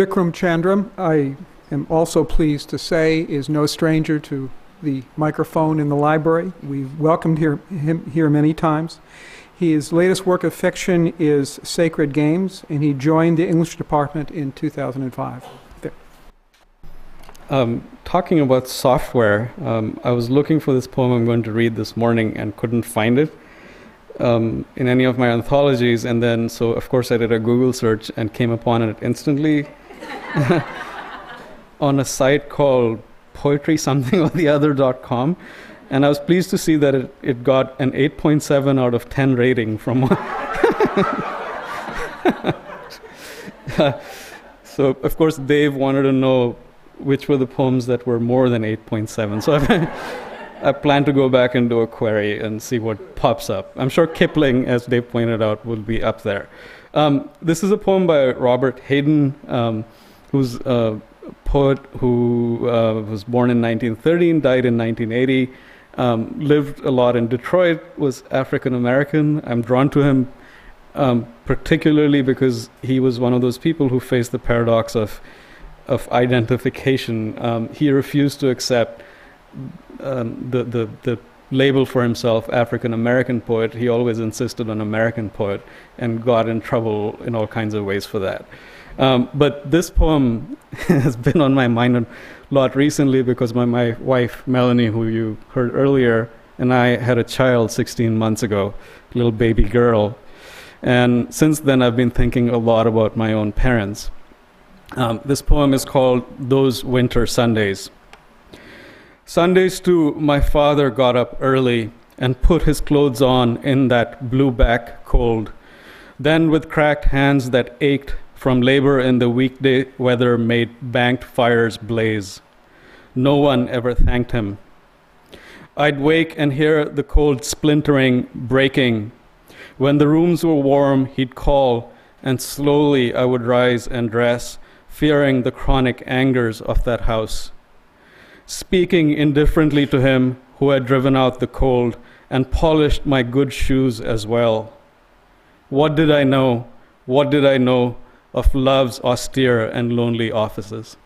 Vikram Chandra, I am also pleased to say, is no stranger to the microphone in the library. We've welcomed here, him here many times. His latest work of fiction is Sacred Games, and he joined the English department in 2005. Um, talking about software, um, I was looking for this poem I'm going to read this morning and couldn't find it um, in any of my anthologies. And then, so of course, I did a Google search and came upon it instantly on a site called poetry something or the other.com. And I was pleased to see that it, it got an 8.7 out of 10 rating from. so, of course, Dave wanted to know which were the poems that were more than 8.7. So I, plan to go back and do a query and see what pops up. I'm sure Kipling, as Dave pointed out, will be up there. Um, this is a poem by Robert Hayden, um, who's a poet who uh, was born in 1913, died in 1980. Um, lived a lot in Detroit, was African American. I'm drawn to him um, particularly because he was one of those people who faced the paradox of of identification. Um, he refused to accept um, the, the, the label for himself, African American poet. He always insisted on American poet and got in trouble in all kinds of ways for that. Um, but this poem has been on my mind a lot recently because my, my wife, Melanie, who you heard earlier, and I had a child 16 months ago, little baby girl. And since then, I've been thinking a lot about my own parents. Um, this poem is called Those Winter Sundays. Sundays, too, my father got up early and put his clothes on in that blue back cold. Then, with cracked hands that ached from labor in the weekday weather, made banked fires blaze. No one ever thanked him. I'd wake and hear the cold splintering, breaking. When the rooms were warm, he'd call, and slowly I would rise and dress fearing the chronic angers of that house. Speaking indifferently to him who had driven out the cold and polished my good shoes as well. What did I know? What did I know of love's austere and lonely offices?